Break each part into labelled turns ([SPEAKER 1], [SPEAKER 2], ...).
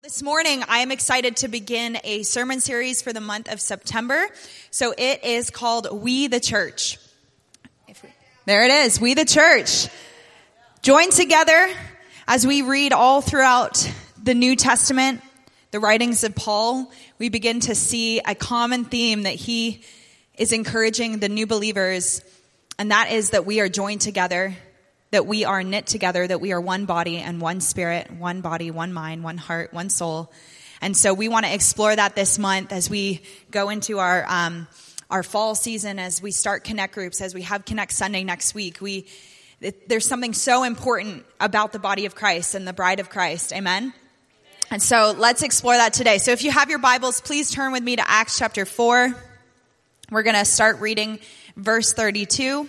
[SPEAKER 1] This morning, I am excited to begin a sermon series for the month of September. So it is called We the Church. We, there it is, We the Church. Join together as we read all throughout the New Testament, the writings of Paul. We begin to see a common theme that he is encouraging the new believers, and that is that we are joined together that we are knit together, that we are one body and one spirit, one body, one mind, one heart, one soul. And so we want to explore that this month as we go into our, um, our fall season, as we start Connect groups, as we have Connect Sunday next week. We, it, there's something so important about the body of Christ and the bride of Christ. Amen? And so let's explore that today. So if you have your Bibles, please turn with me to Acts chapter 4. We're going to start reading verse 32.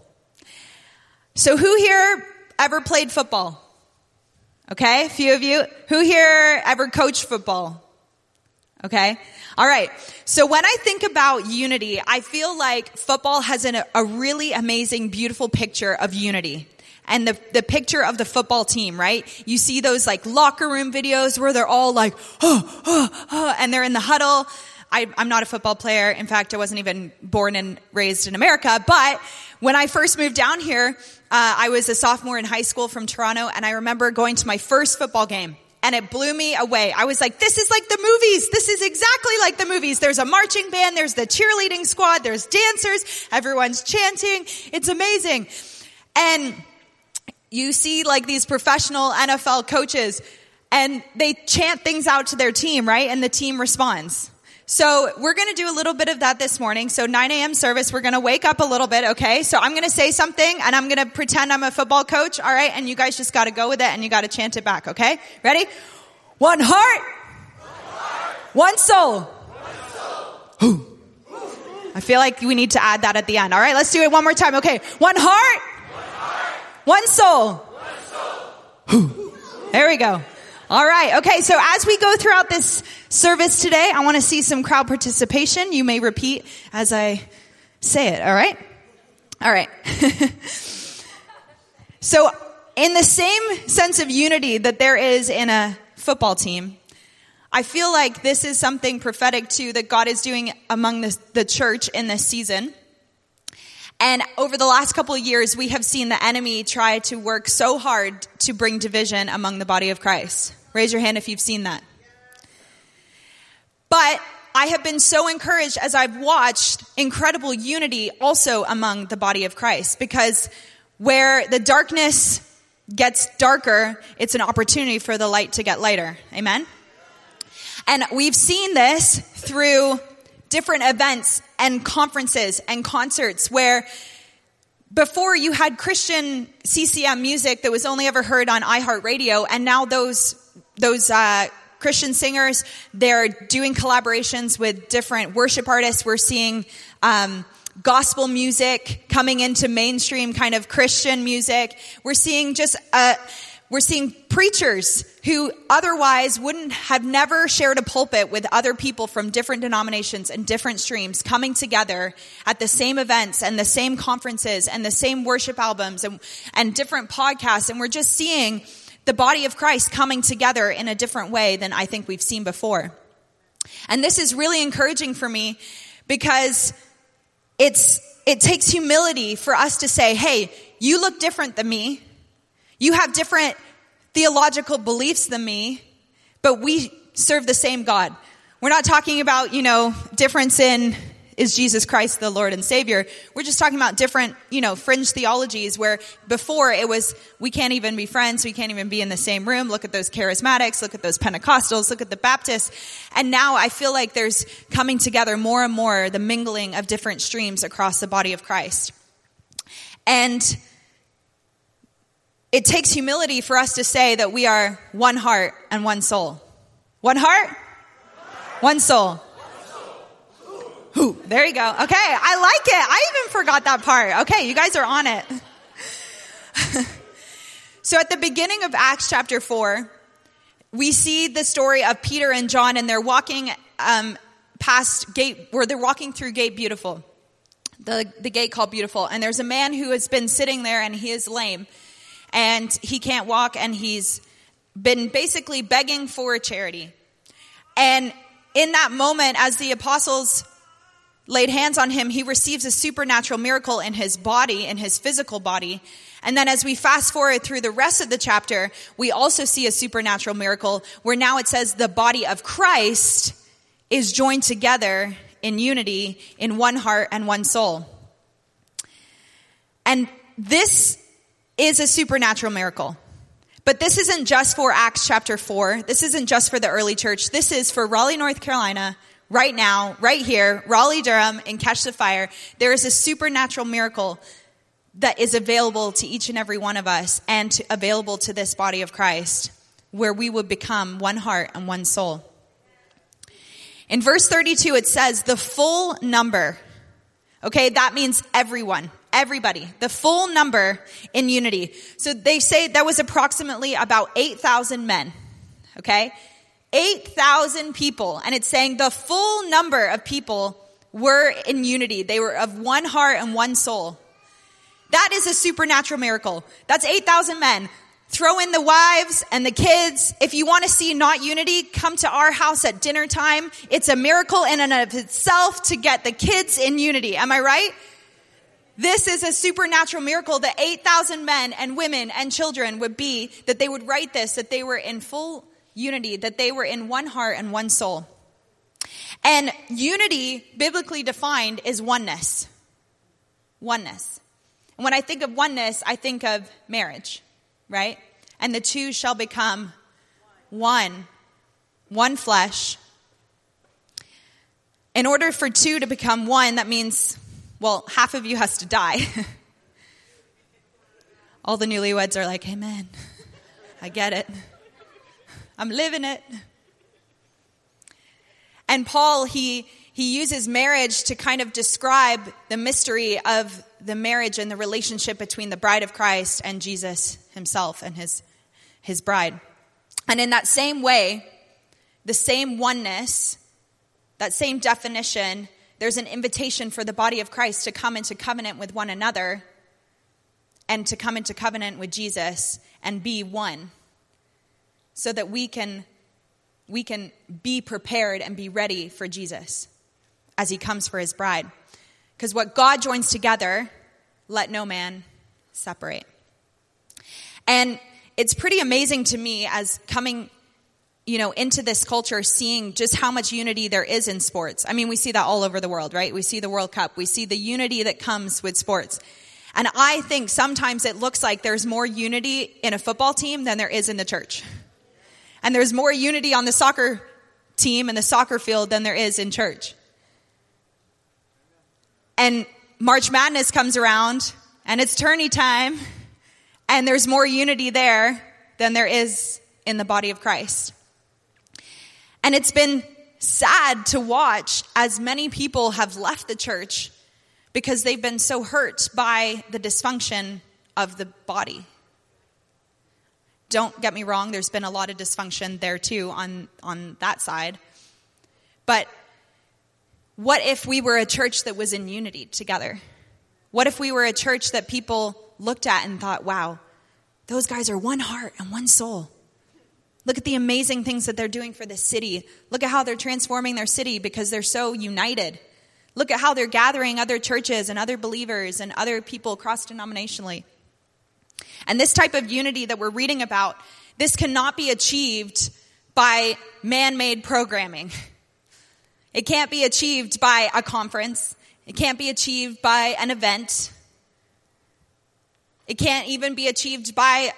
[SPEAKER 1] So who here ever played football? Okay, a few of you. Who here ever coached football? Okay. All right. So when I think about unity, I feel like football has an, a really amazing, beautiful picture of unity. And the, the picture of the football team, right? You see those like locker room videos where they're all like, oh, oh, oh, and they're in the huddle. I, I'm not a football player. In fact, I wasn't even born and raised in America. But when I first moved down here, uh, I was a sophomore in high school from Toronto, and I remember going to my first football game. And it blew me away. I was like, this is like the movies. This is exactly like the movies. There's a marching band. There's the cheerleading squad. There's dancers. Everyone's chanting. It's amazing. And you see like these professional NFL coaches and they chant things out to their team, right? And the team responds. So we're going to do a little bit of that this morning. So 9 a.m. service, we're going to wake up a little bit, okay? So I'm going to say something and I'm going to pretend I'm a football coach, all right? And you guys just got to go with it and you got to chant it back, okay? Ready? One heart. One, soul. One soul. I feel like we need to add that at the end. All right, let's do it one more time. Okay. One heart. One, heart. one soul. One soul. There we go. All right. Okay. So as we go throughout this service today, I want to see some crowd participation. You may repeat as I say it. All right. All right. so in the same sense of unity that there is in a football team, I feel like this is something prophetic too that God is doing among the, the church in this season. And over the last couple of years, we have seen the enemy try to work so hard to bring division among the body of Christ. Raise your hand if you've seen that. But I have been so encouraged as I've watched incredible unity also among the body of Christ because where the darkness gets darker, it's an opportunity for the light to get lighter. Amen? And we've seen this through different events and conferences and concerts where before you had Christian CCM music that was only ever heard on iHeartRadio and now those those uh, Christian singers. They're doing collaborations with different worship artists. We're seeing um, gospel music coming into mainstream kind of Christian music. We're seeing just uh, we're seeing preachers who otherwise wouldn't have never shared a pulpit with other people from different denominations and different streams coming together at the same events and the same conferences and the same worship albums and, and different podcasts. And we're just seeing the body of Christ coming together in a different way than I think we've seen before. And this is really encouraging for me because it's, it takes humility for us to say, hey, you look different than me. You have different theological beliefs than me, but we serve the same God. We're not talking about, you know, difference in is Jesus Christ, the Lord and Savior. We're just talking about different, you know, fringe theologies where before it was, we can't even be friends, we can't even be in the same room. Look at those charismatics, look at those Pentecostals, look at the Baptists. And now I feel like there's coming together more and more the mingling of different streams across the body of Christ. And it takes humility for us to say that we are one heart and one soul. One heart, one soul. Who? There you go. Okay, I like it. I even forgot that part. Okay, you guys are on it. so at the beginning of Acts chapter 4, we see the story of Peter and John, and they're walking um, past gate, where they're walking through Gate Beautiful, the, the gate called Beautiful. And there's a man who has been sitting there, and he is lame, and he can't walk, and he's been basically begging for charity. And in that moment, as the apostles laid hands on him, he receives a supernatural miracle in his body, in his physical body. And then as we fast forward through the rest of the chapter, we also see a supernatural miracle where now it says the body of Christ is joined together in unity in one heart and one soul. And this is a supernatural miracle. But this isn't just for Acts chapter 4. This isn't just for the early church. This is for Raleigh, North Carolina, right now, right here, Raleigh, Durham, and Catch the Fire. There is a supernatural miracle that is available to each and every one of us and to, available to this body of Christ where we would become one heart and one soul. In verse 32, it says the full number. Okay, that means everyone everybody, the full number in unity. So they say that was approximately about 8,000 men. Okay? 8,000 people. And it's saying the full number of people were in unity. They were of one heart and one soul. That is a supernatural miracle. That's 8,000 men. Throw in the wives and the kids. If you want to see not unity, come to our house at dinner time. It's a miracle in and of itself to get the kids in unity. Am I right? This is a supernatural miracle that 8,000 men and women and children would be, that they would write this, that they were in full unity, that they were in one heart and one soul. And unity, biblically defined, is oneness. Oneness. And when I think of oneness, I think of marriage, right? And the two shall become one, one flesh. In order for two to become one, that means well, half of you has to die. All the newlyweds are like, Amen. I get it. I'm living it. And Paul, he, he uses marriage to kind of describe the mystery of the marriage and the relationship between the bride of Christ and Jesus himself and his, his bride. And in that same way, the same oneness, that same definition there's an invitation for the body of Christ to come into covenant with one another and to come into covenant with Jesus and be one so that we can we can be prepared and be ready for Jesus as he comes for his bride. Because what God joins together, let no man separate. And it's pretty amazing to me as coming you know, into this culture, seeing just how much unity there is in sports. I mean, we see that all over the world, right? We see the World Cup. We see the unity that comes with sports. And I think sometimes it looks like there's more unity in a football team than there is in the church. And there's more unity on the soccer team and the soccer field than there is in church. And March Madness comes around and it's tourney time and there's more unity there than there is in the body of Christ. And it's been sad to watch as many people have left the church because they've been so hurt by the dysfunction of the body. Don't get me wrong, there's been a lot of dysfunction there too on, on that side. But what if we were a church that was in unity together? What if we were a church that people looked at and thought, wow, those guys are one heart and one soul? Look at the amazing things that they're doing for the city. Look at how they're transforming their city because they're so united. Look at how they're gathering other churches and other believers and other people cross denominationally. And this type of unity that we're reading about, this cannot be achieved by man made programming. It can't be achieved by a conference. It can't be achieved by an event. It can't even be achieved by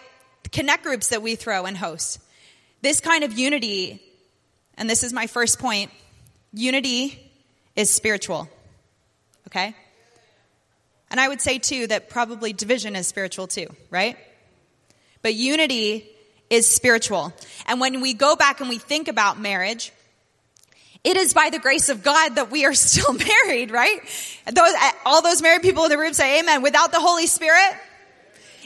[SPEAKER 1] connect groups that we throw and host. This kind of unity, and this is my first point, unity is spiritual. Okay? And I would say too that probably division is spiritual too, right? But unity is spiritual. And when we go back and we think about marriage, it is by the grace of God that we are still married, right? Those, eh, all those married people in the room say amen. Without the Holy Spirit,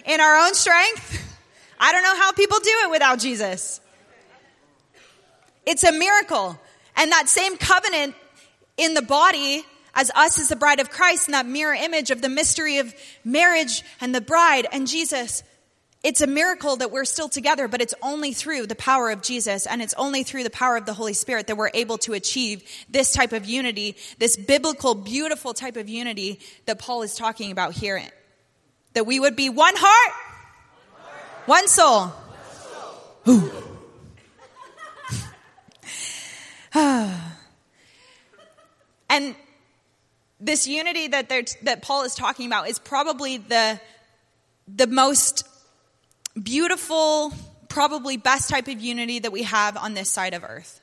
[SPEAKER 1] in our own strength, I don't know how people do it without Jesus. It's a miracle. And that same covenant in the body as us as the bride of Christ and that mirror image of the mystery of marriage and the bride and Jesus. It's a miracle that we're still together, but it's only through the power of Jesus and it's only through the power of the Holy Spirit that we're able to achieve this type of unity, this biblical, beautiful type of unity that Paul is talking about here. That we would be one heart, one, soul. One and this unity that, that Paul is talking about is probably the, the most beautiful, probably best type of unity that we have on this side of earth.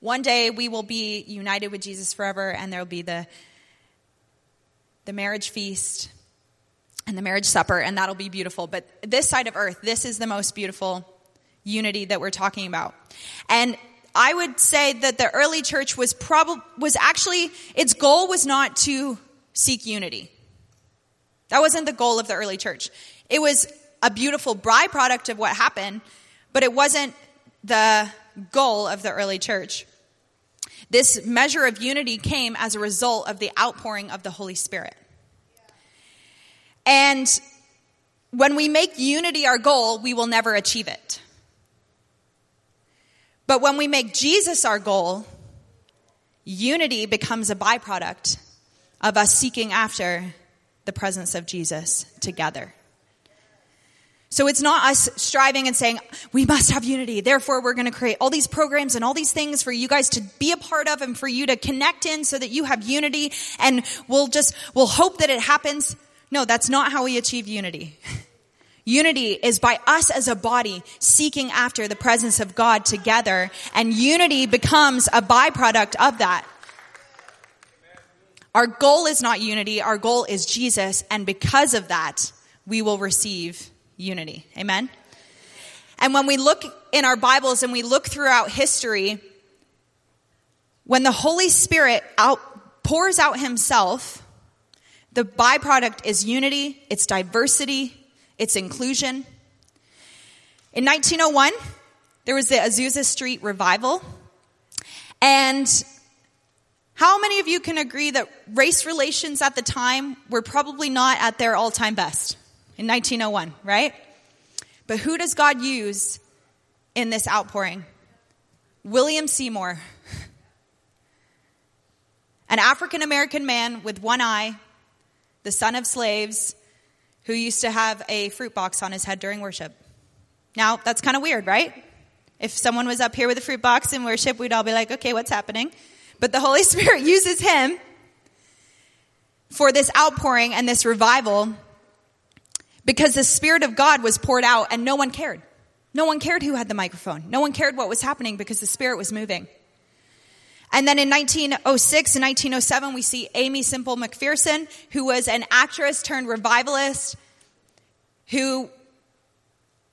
[SPEAKER 1] One day we will be united with Jesus forever, and there will be the, the marriage feast and the marriage supper, and that'll be beautiful. But this side of earth, this is the most beautiful unity that we're talking about. And I would say that the early church was probably, was actually, its goal was not to seek unity. That wasn't the goal of the early church. It was a beautiful byproduct of what happened, but it wasn't the goal of the early church. This measure of unity came as a result of the outpouring of the Holy Spirit. And when we make unity our goal, we will never achieve it. But when we make Jesus our goal, unity becomes a byproduct of us seeking after the presence of Jesus together. So it's not us striving and saying, we must have unity. Therefore, we're going to create all these programs and all these things for you guys to be a part of and for you to connect in so that you have unity and we'll just, we'll hope that it happens. No, that's not how we achieve unity. Unity is by us as a body seeking after the presence of God together, and unity becomes a byproduct of that. Our goal is not unity, our goal is Jesus, and because of that, we will receive unity. Amen? And when we look in our Bibles and we look throughout history, when the Holy Spirit out, pours out himself, the byproduct is unity, it's diversity, its inclusion. In 1901, there was the Azusa Street revival. And how many of you can agree that race relations at the time were probably not at their all time best in 1901, right? But who does God use in this outpouring? William Seymour, an African American man with one eye, the son of slaves, who used to have a fruit box on his head during worship. Now, that's kind of weird, right? If someone was up here with a fruit box in worship, we'd all be like, okay, what's happening? But the Holy Spirit uses him for this outpouring and this revival because the Spirit of God was poured out and no one cared. No one cared who had the microphone. No one cared what was happening because the Spirit was moving. And then in 1906 and 1907, we see Aimee Semple McPherson, who was an actress turned revivalist, who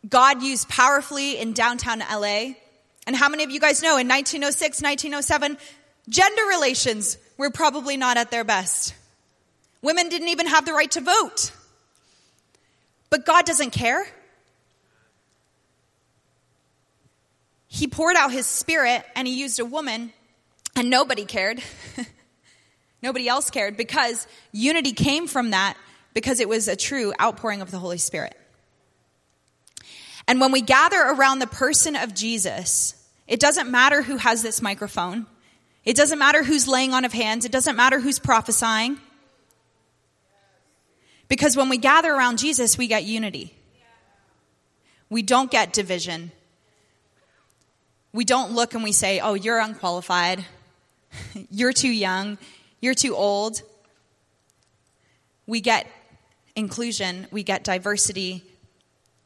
[SPEAKER 1] God used powerfully in downtown LA. And how many of you guys know in 1906, 1907, gender relations were probably not at their best. Women didn't even have the right to vote. But God doesn't care. He poured out his spirit and he used a woman and nobody cared. nobody else cared because unity came from that because it was a true outpouring of the Holy Spirit. And when we gather around the person of Jesus, it doesn't matter who has this microphone. It doesn't matter who's laying on of hands. It doesn't matter who's prophesying. Because when we gather around Jesus, we get unity. We don't get division. We don't look and we say, oh, you're unqualified. You're too young. you're too old. We get inclusion, we get diversity,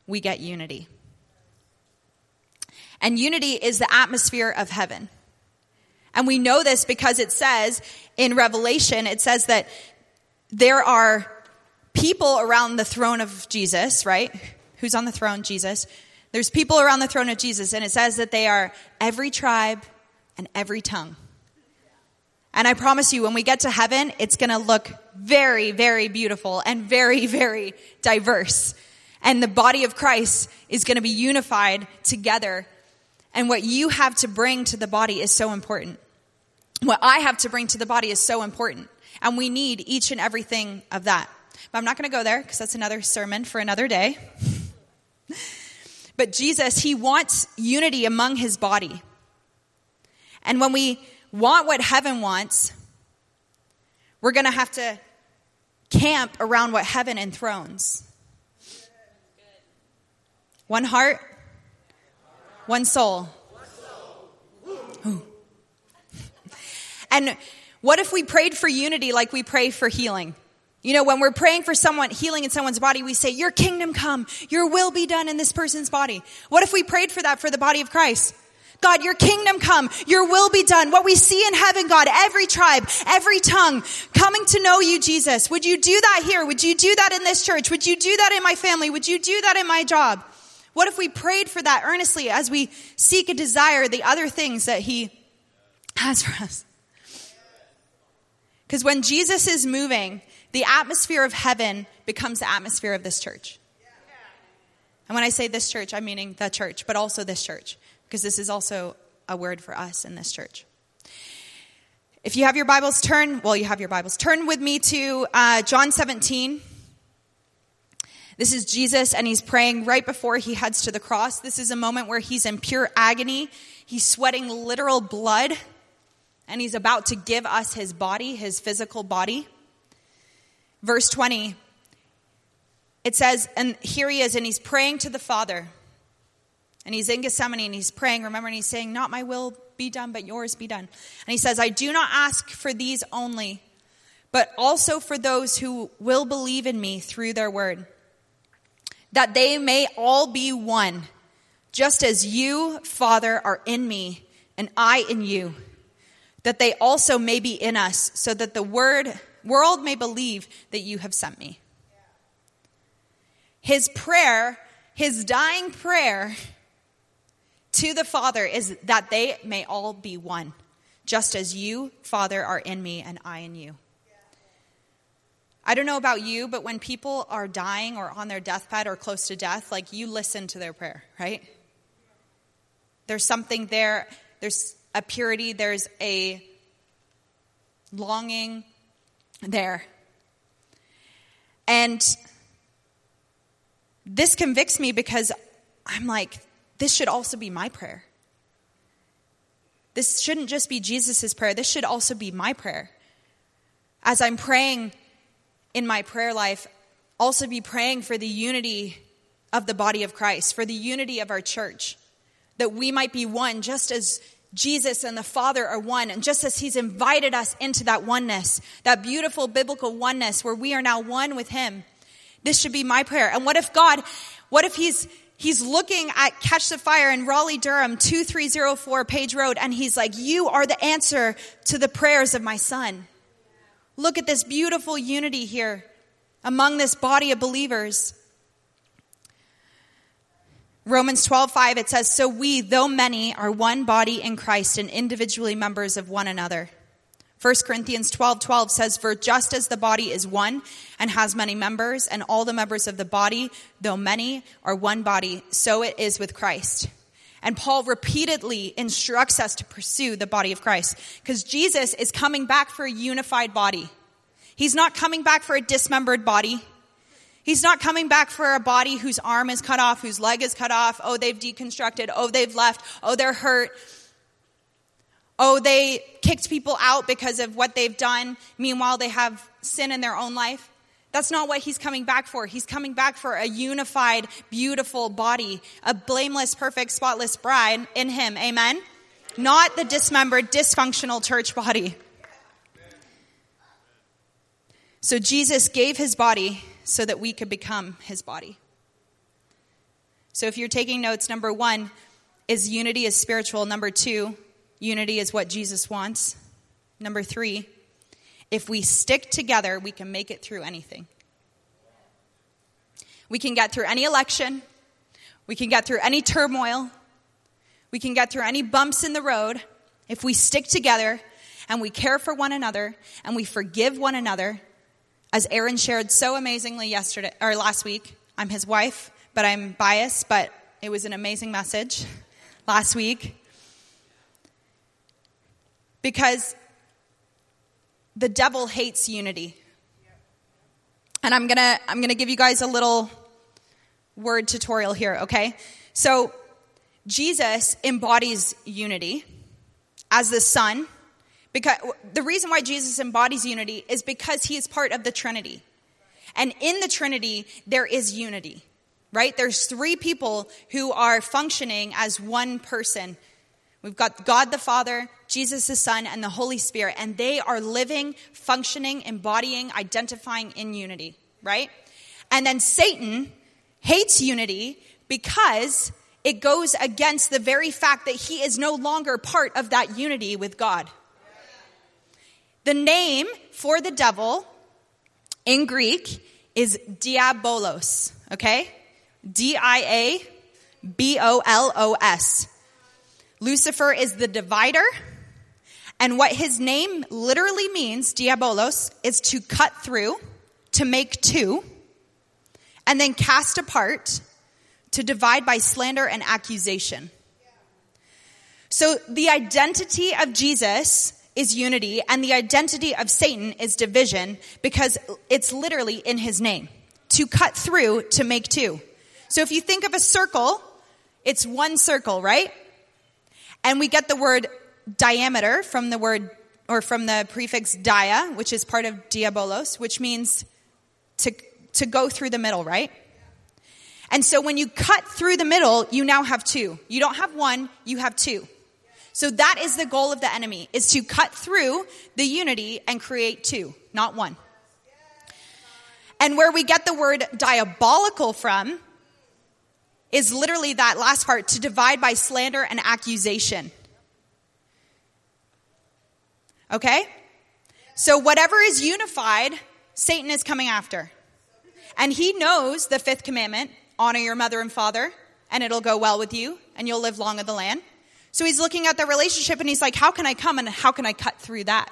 [SPEAKER 1] we get unity. And unity is the atmosphere of heaven. And we know this because it says in Revelation, it says that there are people around the throne of Jesus, right? Who's on the throne? Jesus. There's people around the throne of Jesus, and it says that they are every tribe and every tongue. And I promise you, when we get to heaven, it's going to look very, very beautiful and very, very diverse. And the body of Christ is going to be unified together. And what you have to bring to the body is so important what I have to bring to the body is so important. And we need each and everything of that. But I'm not going to go there because that's another sermon for another day. but Jesus, he wants unity among his body. And when we want what heaven wants, we're going to have to camp around what heaven enthrones. One heart, one soul. Ooh. And what if we prayed for unity like we pray for healing? You know, when we're praying for someone, healing in someone's body, we say, Your kingdom come, your will be done in this person's body. What if we prayed for that for the body of Christ? God, your kingdom come, your will be done. What we see in heaven, God, every tribe, every tongue coming to know you, Jesus. Would you do that here? Would you do that in this church? Would you do that in my family? Would you do that in my job? What if we prayed for that earnestly as we seek and desire the other things that He has for us? Because when Jesus is moving, the atmosphere of heaven becomes the atmosphere of this church. And when I say this church, I'm meaning the church, but also this church, because this is also a word for us in this church. If you have your Bibles, turn, well, you have your Bibles. Turn with me to uh, John 17. This is Jesus, and he's praying right before he heads to the cross. This is a moment where he's in pure agony. He's sweating literal blood and he's about to give us his body, his physical body. Verse 20, it says, and here he is, and he's praying to the Father. And he's in Gethsemane and he's praying, remember, and he's saying, Not my will be done, but yours be done. And he says, I do not ask for these only, but also for those who will believe in me through their word, that they may all be one, just as you, Father, are in me, and I in you that they also may be in us, so that the word, world may believe that you have sent me. His prayer, his dying prayer to the Father is that they may all be one, just as you, Father, are in me and I in you. I don't know about you, but when people are dying or on their deathbed or close to death, like you listen to their prayer, right? There's something there. There's a purity, there's a longing there. And this convicts me because I'm like, this should also be my prayer. This shouldn't just be Jesus' prayer, this should also be my prayer. As I'm praying in my prayer life, also be praying for the unity of the body of Christ, for the unity of our church, that we might be one, just as Jesus and the Father are one. And just as He's invited us into that oneness, that beautiful biblical oneness where we are now one with Him, this should be my prayer. And what if God, what if He's He's looking at Catch the Fire in Raleigh, Durham, 2304 Page Road, and he's like, You are the answer to the prayers of my son. Look at this beautiful unity here among this body of believers. Romans 12, 5, it says, So we, though many, are one body in Christ and individually members of one another. 1 Corinthians 12, 12 says, For just as the body is one and has many members, and all the members of the body, though many, are one body, so it is with Christ. And Paul repeatedly instructs us to pursue the body of Christ because Jesus is coming back for a unified body. He's not coming back for a dismembered body. He's not coming back for a body whose arm is cut off, whose leg is cut off. Oh, they've deconstructed. Oh, they've left. Oh, they're hurt. Oh, they kicked people out because of what they've done. Meanwhile, they have sin in their own life. That's not what he's coming back for. He's coming back for a unified, beautiful body, a blameless, perfect, spotless bride in him. Amen? Not the dismembered, dysfunctional church body. So Jesus gave his body so that we could become his body. So if you're taking notes, number one is unity is spiritual. Number two, unity is what Jesus wants. Number three, if we stick together, we can make it through anything. We can get through any election. We can get through any turmoil. We can get through any bumps in the road if we stick together and we care for one another and we forgive one another. As Aaron shared so amazingly yesterday or last week, I'm his wife, but I'm biased, but it was an amazing message last week. Because the devil hates unity. And I'm going to I'm going to give you guys a little word tutorial here, okay? So Jesus embodies unity as the Son. Because the reason why Jesus embodies unity is because he is part of the Trinity. And in the Trinity, there is unity, right? There's three people who are functioning as one person. We've got God the Father, Jesus the Son, and the Holy Spirit, and they are living, functioning, embodying, identifying in unity, right? And then Satan hates unity because it goes against the very fact that he is no longer part of that unity with God. The name for the devil in Greek is diabolos, okay? D I A B O L O S. Lucifer is the divider. And what his name literally means, diabolos, is to cut through, to make two, and then cast apart, to divide by slander and accusation. So the identity of Jesus is unity and the identity of Satan is division because it's literally in his name. To cut through, to make two. So if you think of a circle, it's one circle, right? And we get the word diameter from the word or from the prefix dia, which is part of diabolos, which means to, to go through the middle, right? And so when you cut through the middle, you now have two. You don't have one, you have two. So that is the goal of the enemy, is to cut through the unity and create two, not one. And where we get the word diabolical from is literally that last part, to divide by slander and accusation. Okay? So whatever is unified, Satan is coming after. And he knows the fifth commandment honor your mother and father, and it'll go well with you, and you'll live long in the land. So he's looking at the relationship and he's like, how can I come and how can I cut through that?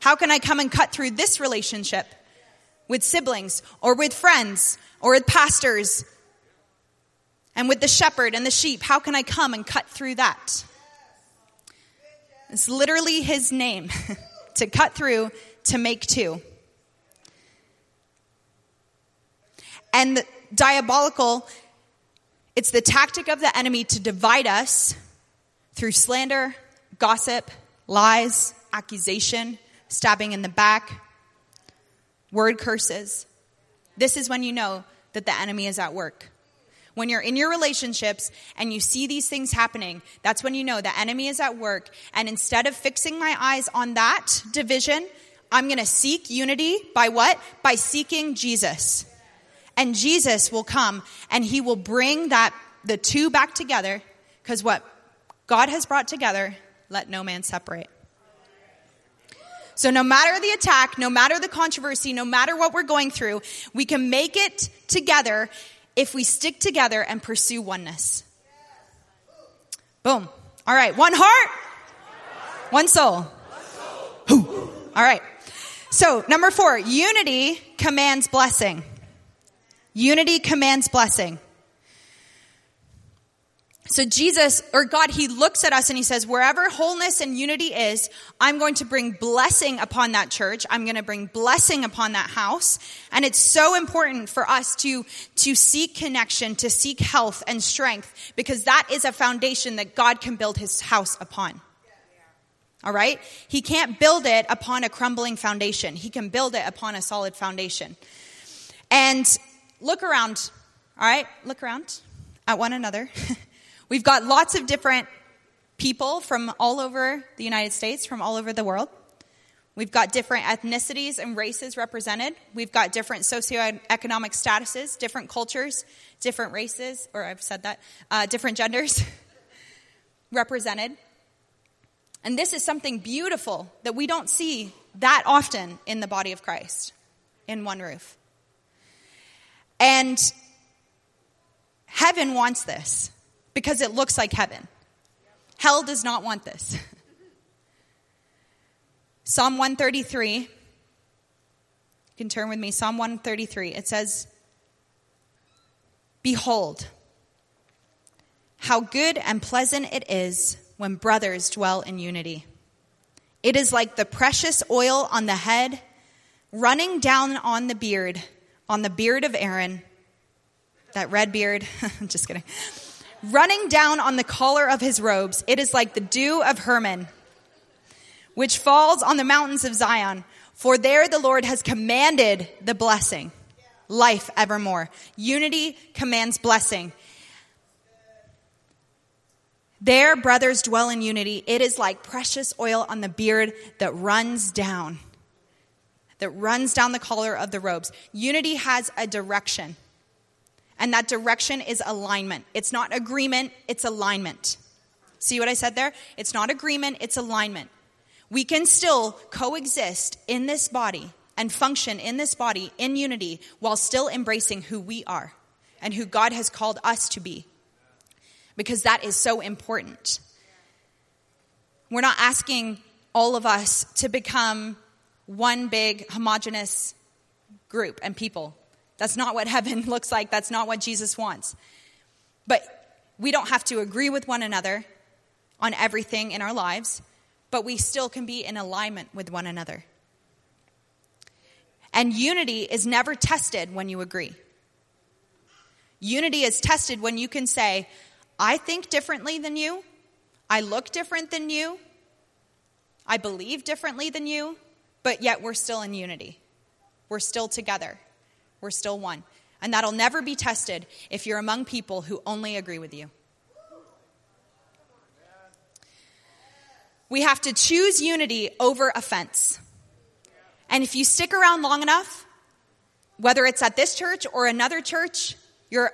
[SPEAKER 1] How can I come and cut through this relationship with siblings or with friends or with pastors and with the shepherd and the sheep? How can I come and cut through that? It's literally his name to cut through, to make two. And diabolical, it's the tactic of the enemy to divide us through slander, gossip, lies, accusation, stabbing in the back, word curses. This is when you know that the enemy is at work. When you're in your relationships and you see these things happening, that's when you know the enemy is at work. And instead of fixing my eyes on that division, I'm going to seek unity by what? By seeking Jesus. And Jesus will come and he will bring that, the two back together. Because what God has brought together, let no man separate. So no matter the attack, no matter the controversy, no matter what we're going through, we can make it together if we stick together and pursue oneness. Boom. All right. One heart, one soul. All right. So number four, unity commands blessing. Unity commands blessing. So Jesus, or God, He looks at us and He says, wherever wholeness and unity is, I'm going to bring blessing upon that church. I'm going to bring blessing upon that house. And it's so important for us to, to seek connection, to seek health and strength, because that is a foundation that God can build His house upon. All right? He can't build it upon a crumbling foundation. He can build it upon a solid foundation. And look around, all right? Look around at one another. We've got lots of different people from all over the United States, from all over the world. We've got different ethnicities and races represented. We've got different socioeconomic statuses, different cultures, different races, or I've said that, uh, different genders represented. And this is something beautiful that we don't see that often in the body of Christ in one roof. And heaven wants this because it looks like heaven. Hell does not want this. Psalm 133. You can turn with me. Psalm 133. It says, Behold, how good and pleasant it is when brothers dwell in unity. It is like the precious oil on the head, running down on the beard, on the beard of Aaron. That red beard. I'm just kidding. Running down on the collar of his robes. It is like the dew of Hermon which falls on the mountains of Zion. For there the Lord has commanded the blessing, life evermore. Unity commands blessing. There, brothers dwell in unity. It is like precious oil on the beard that runs down, that runs down the collar of the robes. Unity has a direction, and that direction is alignment. It's not agreement, it's alignment. See what I said there? It's not agreement, it's alignment. We can still coexist in this body and function in this body in unity while still embracing who we are and who God has called us to be. Because that is so important. We're not asking all of us to become one big homogenous group and people. That's not what heaven looks like. That's not what Jesus wants. But we don't have to agree with one another on everything in our lives but we still can be in alignment with one another. And unity is never tested when you agree. Unity is tested when you can say, I think differently than you, I look different than you, I believe differently than you, but yet we're still in unity. We're still together. We're still one. And that'll never be tested if you're among people who only agree with you. We have to choose unity over offense. And if you stick around long enough, whether it's at this church or another church, your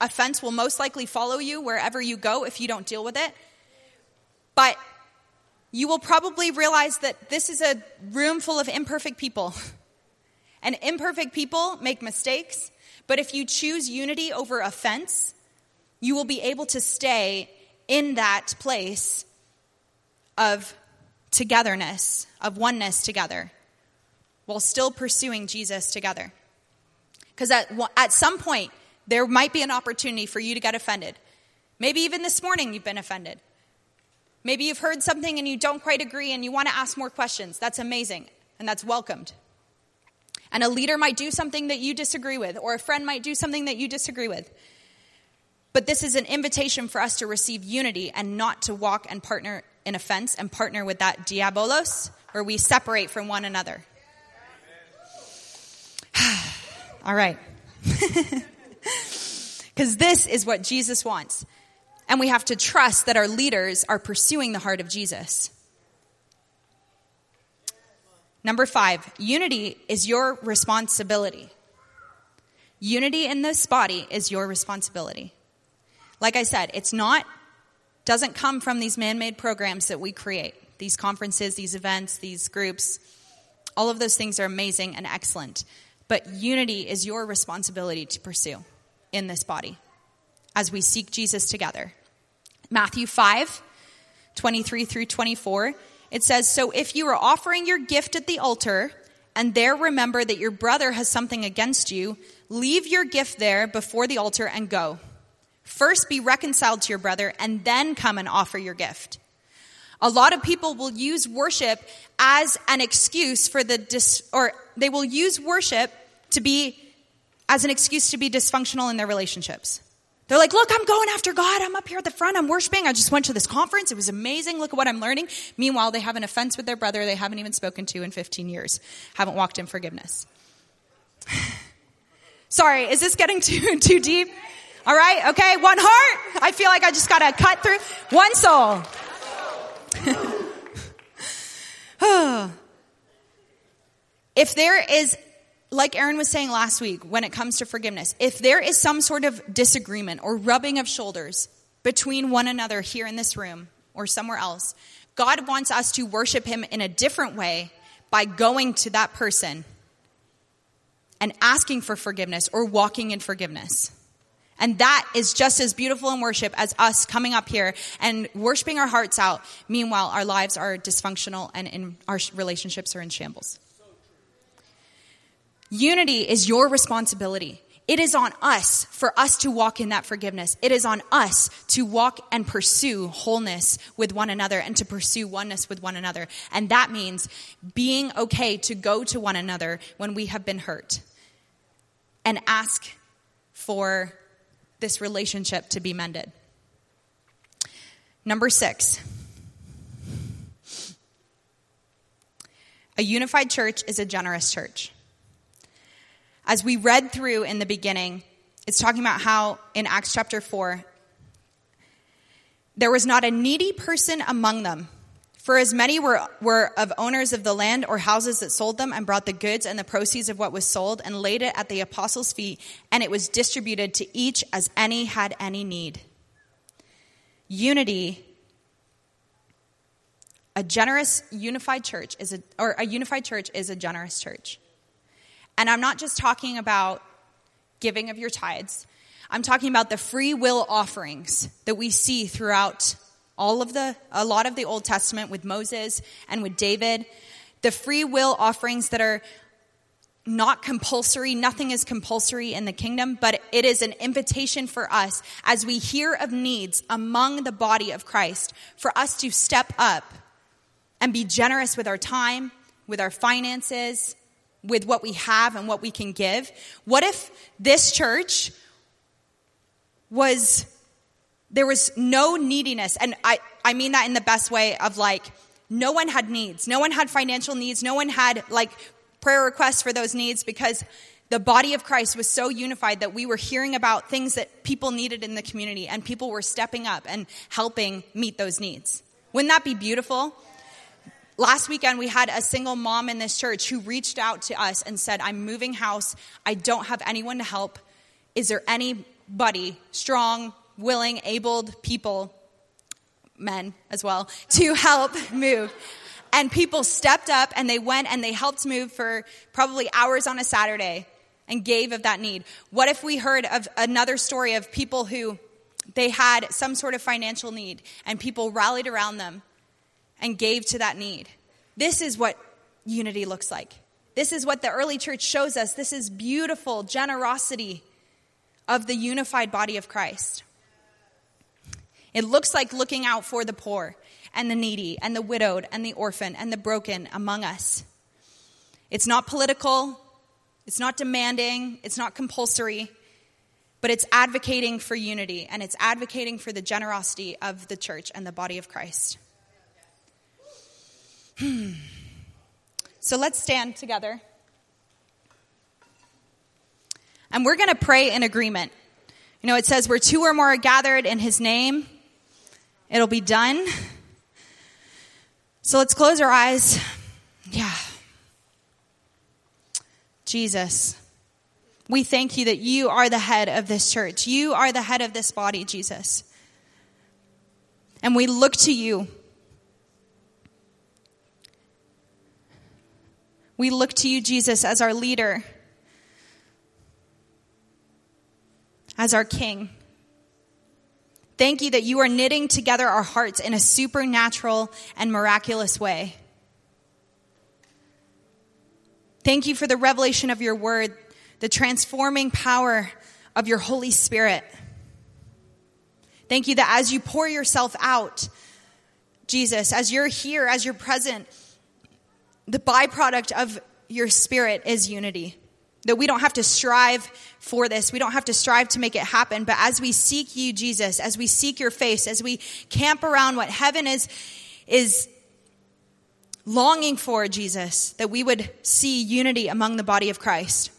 [SPEAKER 1] offense will most likely follow you wherever you go if you don't deal with it. But you will probably realize that this is a room full of imperfect people. And imperfect people make mistakes. But if you choose unity over offense, you will be able to stay in that place of togetherness, of oneness together, while still pursuing Jesus together. Because at, at some point, there might be an opportunity for you to get offended. Maybe even this morning you've been offended. Maybe you've heard something and you don't quite agree and you want to ask more questions. That's amazing and that's welcomed. And a leader might do something that you disagree with, or a friend might do something that you disagree with. But this is an invitation for us to receive unity and not to walk and partner in offense and partner with that diabolos, where we separate from one another. All right. Because this is what Jesus wants. And we have to trust that our leaders are pursuing the heart of Jesus. Number five, unity is your responsibility. Unity in this body is your responsibility. Like I said, it's not doesn't come from these man made programs that we create. These conferences, these events, these groups, all of those things are amazing and excellent. But unity is your responsibility to pursue in this body as we seek Jesus together. Matthew 5, 23 through 24, it says, So if you are offering your gift at the altar, and there remember that your brother has something against you, leave your gift there before the altar and go. First be reconciled to your brother and then come and offer your gift. A lot of people will use worship as an excuse for the dis, or they will use worship to be as an excuse to be dysfunctional in their relationships. They're like, look, I'm going after God. I'm up here at the front. I'm worshiping. I just went to this conference. It was amazing. Look at what I'm learning. Meanwhile, they have an offense with their brother they haven't even spoken to in 15 years, haven't walked in forgiveness. Sorry, is this getting too, too deep? All right. Okay. One heart. I feel like I just got to cut through one soul. If there is, like Aaron was saying last week, when it comes to forgiveness, if there is some sort of disagreement or rubbing of shoulders between one another here in this room or somewhere else, God wants us to worship Him in a different way by going to that person and asking for forgiveness or walking in forgiveness. And that is just as beautiful in worship as us coming up here and worshiping our hearts out. Meanwhile, our lives are dysfunctional and in, our relationships are in shambles. Unity is your responsibility. It is on us for us to walk in that forgiveness. It is on us to walk and pursue wholeness with one another and to pursue oneness with one another. And that means being okay to go to one another when we have been hurt and ask for this relationship to be mended. Number six. A unified church is a generous church. As we read through in the beginning, it's talking about how in Acts chapter 4, there was not a needy person among them. For as many were, were of owners of the land or houses that sold them and brought the goods and the proceeds of what was sold and laid it at the apostles' feet, and it was distributed to each as any had any need. Unity, a generous, unified church is a, or a unified church is a generous church. And I'm not just talking about giving of your tithes. I'm talking about the free will offerings that we see throughout all of the, a lot of the Old Testament with Moses and with David. The free will offerings that are not compulsory. Nothing is compulsory in the kingdom, but it is an invitation for us as we hear of needs among the body of Christ for us to step up and be generous with our time, with our finances, with what we have and what we can give? What if this church was, there was no neediness? And I, I mean that in the best way of like, no one had needs. No one had financial needs. No one had like prayer requests for those needs because the body of Christ was so unified that we were hearing about things that people needed in the community and people were stepping up and helping meet those needs. Wouldn't that be beautiful? Last weekend, we had a single mom in this church who reached out to us and said, I'm moving house. I don't have anyone to help. Is there anybody, strong, willing, abled people, men as well, to help move? And people stepped up and they went and they helped move for probably hours on a Saturday and gave of that need. What if we heard of another story of people who they had some sort of financial need and people rallied around them and gave to that need. This is what unity looks like. This is what the early church shows us. This is beautiful generosity of the unified body of Christ. It looks like looking out for the poor and the needy and the widowed and the orphan and the broken among us. It's not political, it's not demanding, it's not compulsory, but it's advocating for unity and it's advocating for the generosity of the church and the body of Christ. Hmm. So let's stand together. And we're going to pray in agreement. You know, it says, where two or more are gathered in his name, it'll be done. So let's close our eyes. Yeah. Jesus, we thank you that you are the head of this church. You are the head of this body, Jesus. And we look to you We look to you, Jesus, as our leader, as our king. Thank you that you are knitting together our hearts in a supernatural and miraculous way. Thank you for the revelation of your word, the transforming power of your Holy Spirit. Thank you that as you pour yourself out, Jesus, as you're here, as you're present, the byproduct of your spirit is unity. That we don't have to strive for this. We don't have to strive to make it happen. But as we seek you, Jesus, as we seek your face, as we camp around what heaven is, is longing for, Jesus, that we would see unity among the body of Christ.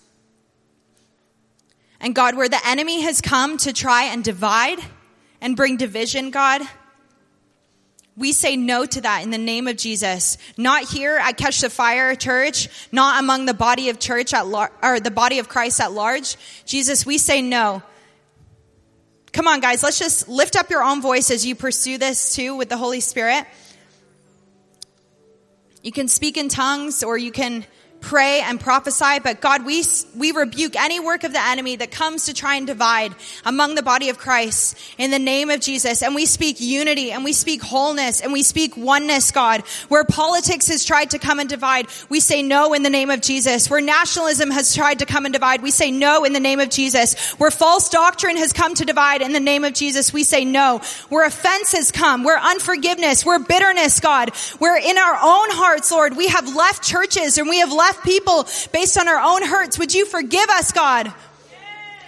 [SPEAKER 1] And God, where the enemy has come to try and divide and bring division, God, We say no to that in the name of Jesus. Not here at Catch the Fire Church, not among the body of church at lar- or the body of Christ at large. Jesus, we say no. Come on, guys, let's just lift up your own voice as you pursue this too with the Holy Spirit. You can speak in tongues or you can pray and prophesy, but God, we, we rebuke any work of the enemy that comes to try and divide among the body of Christ in the name of Jesus. And we speak unity and we speak wholeness and we speak oneness, God. Where politics has tried to come and divide, we say no in the name of Jesus. Where nationalism has tried to come and divide, we say no in the name of Jesus. Where false doctrine has come to divide in the name of Jesus, we say no. Where offense has come, where unforgiveness, where bitterness, God, where in our own hearts, Lord, we have left churches and we have left left people based on our own hurts. Would you forgive us, God?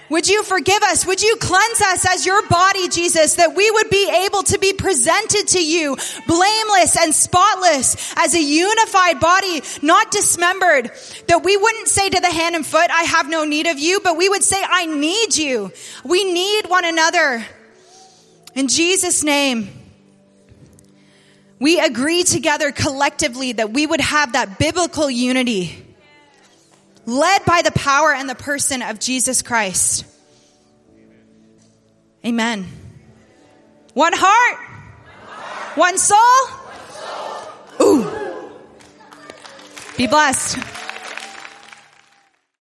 [SPEAKER 1] Would you forgive us? Would you cleanse us as your body, Jesus, that we would be able to be presented to you blameless and spotless as a unified body, not dismembered. That we wouldn't say to the hand and foot, I have no need of you, but we would say, I need you. We need one another. In Jesus' name. We agree together collectively that we would have that biblical unity led by the power and the person of Jesus Christ. Amen. One heart, one soul. Ooh. Be blessed.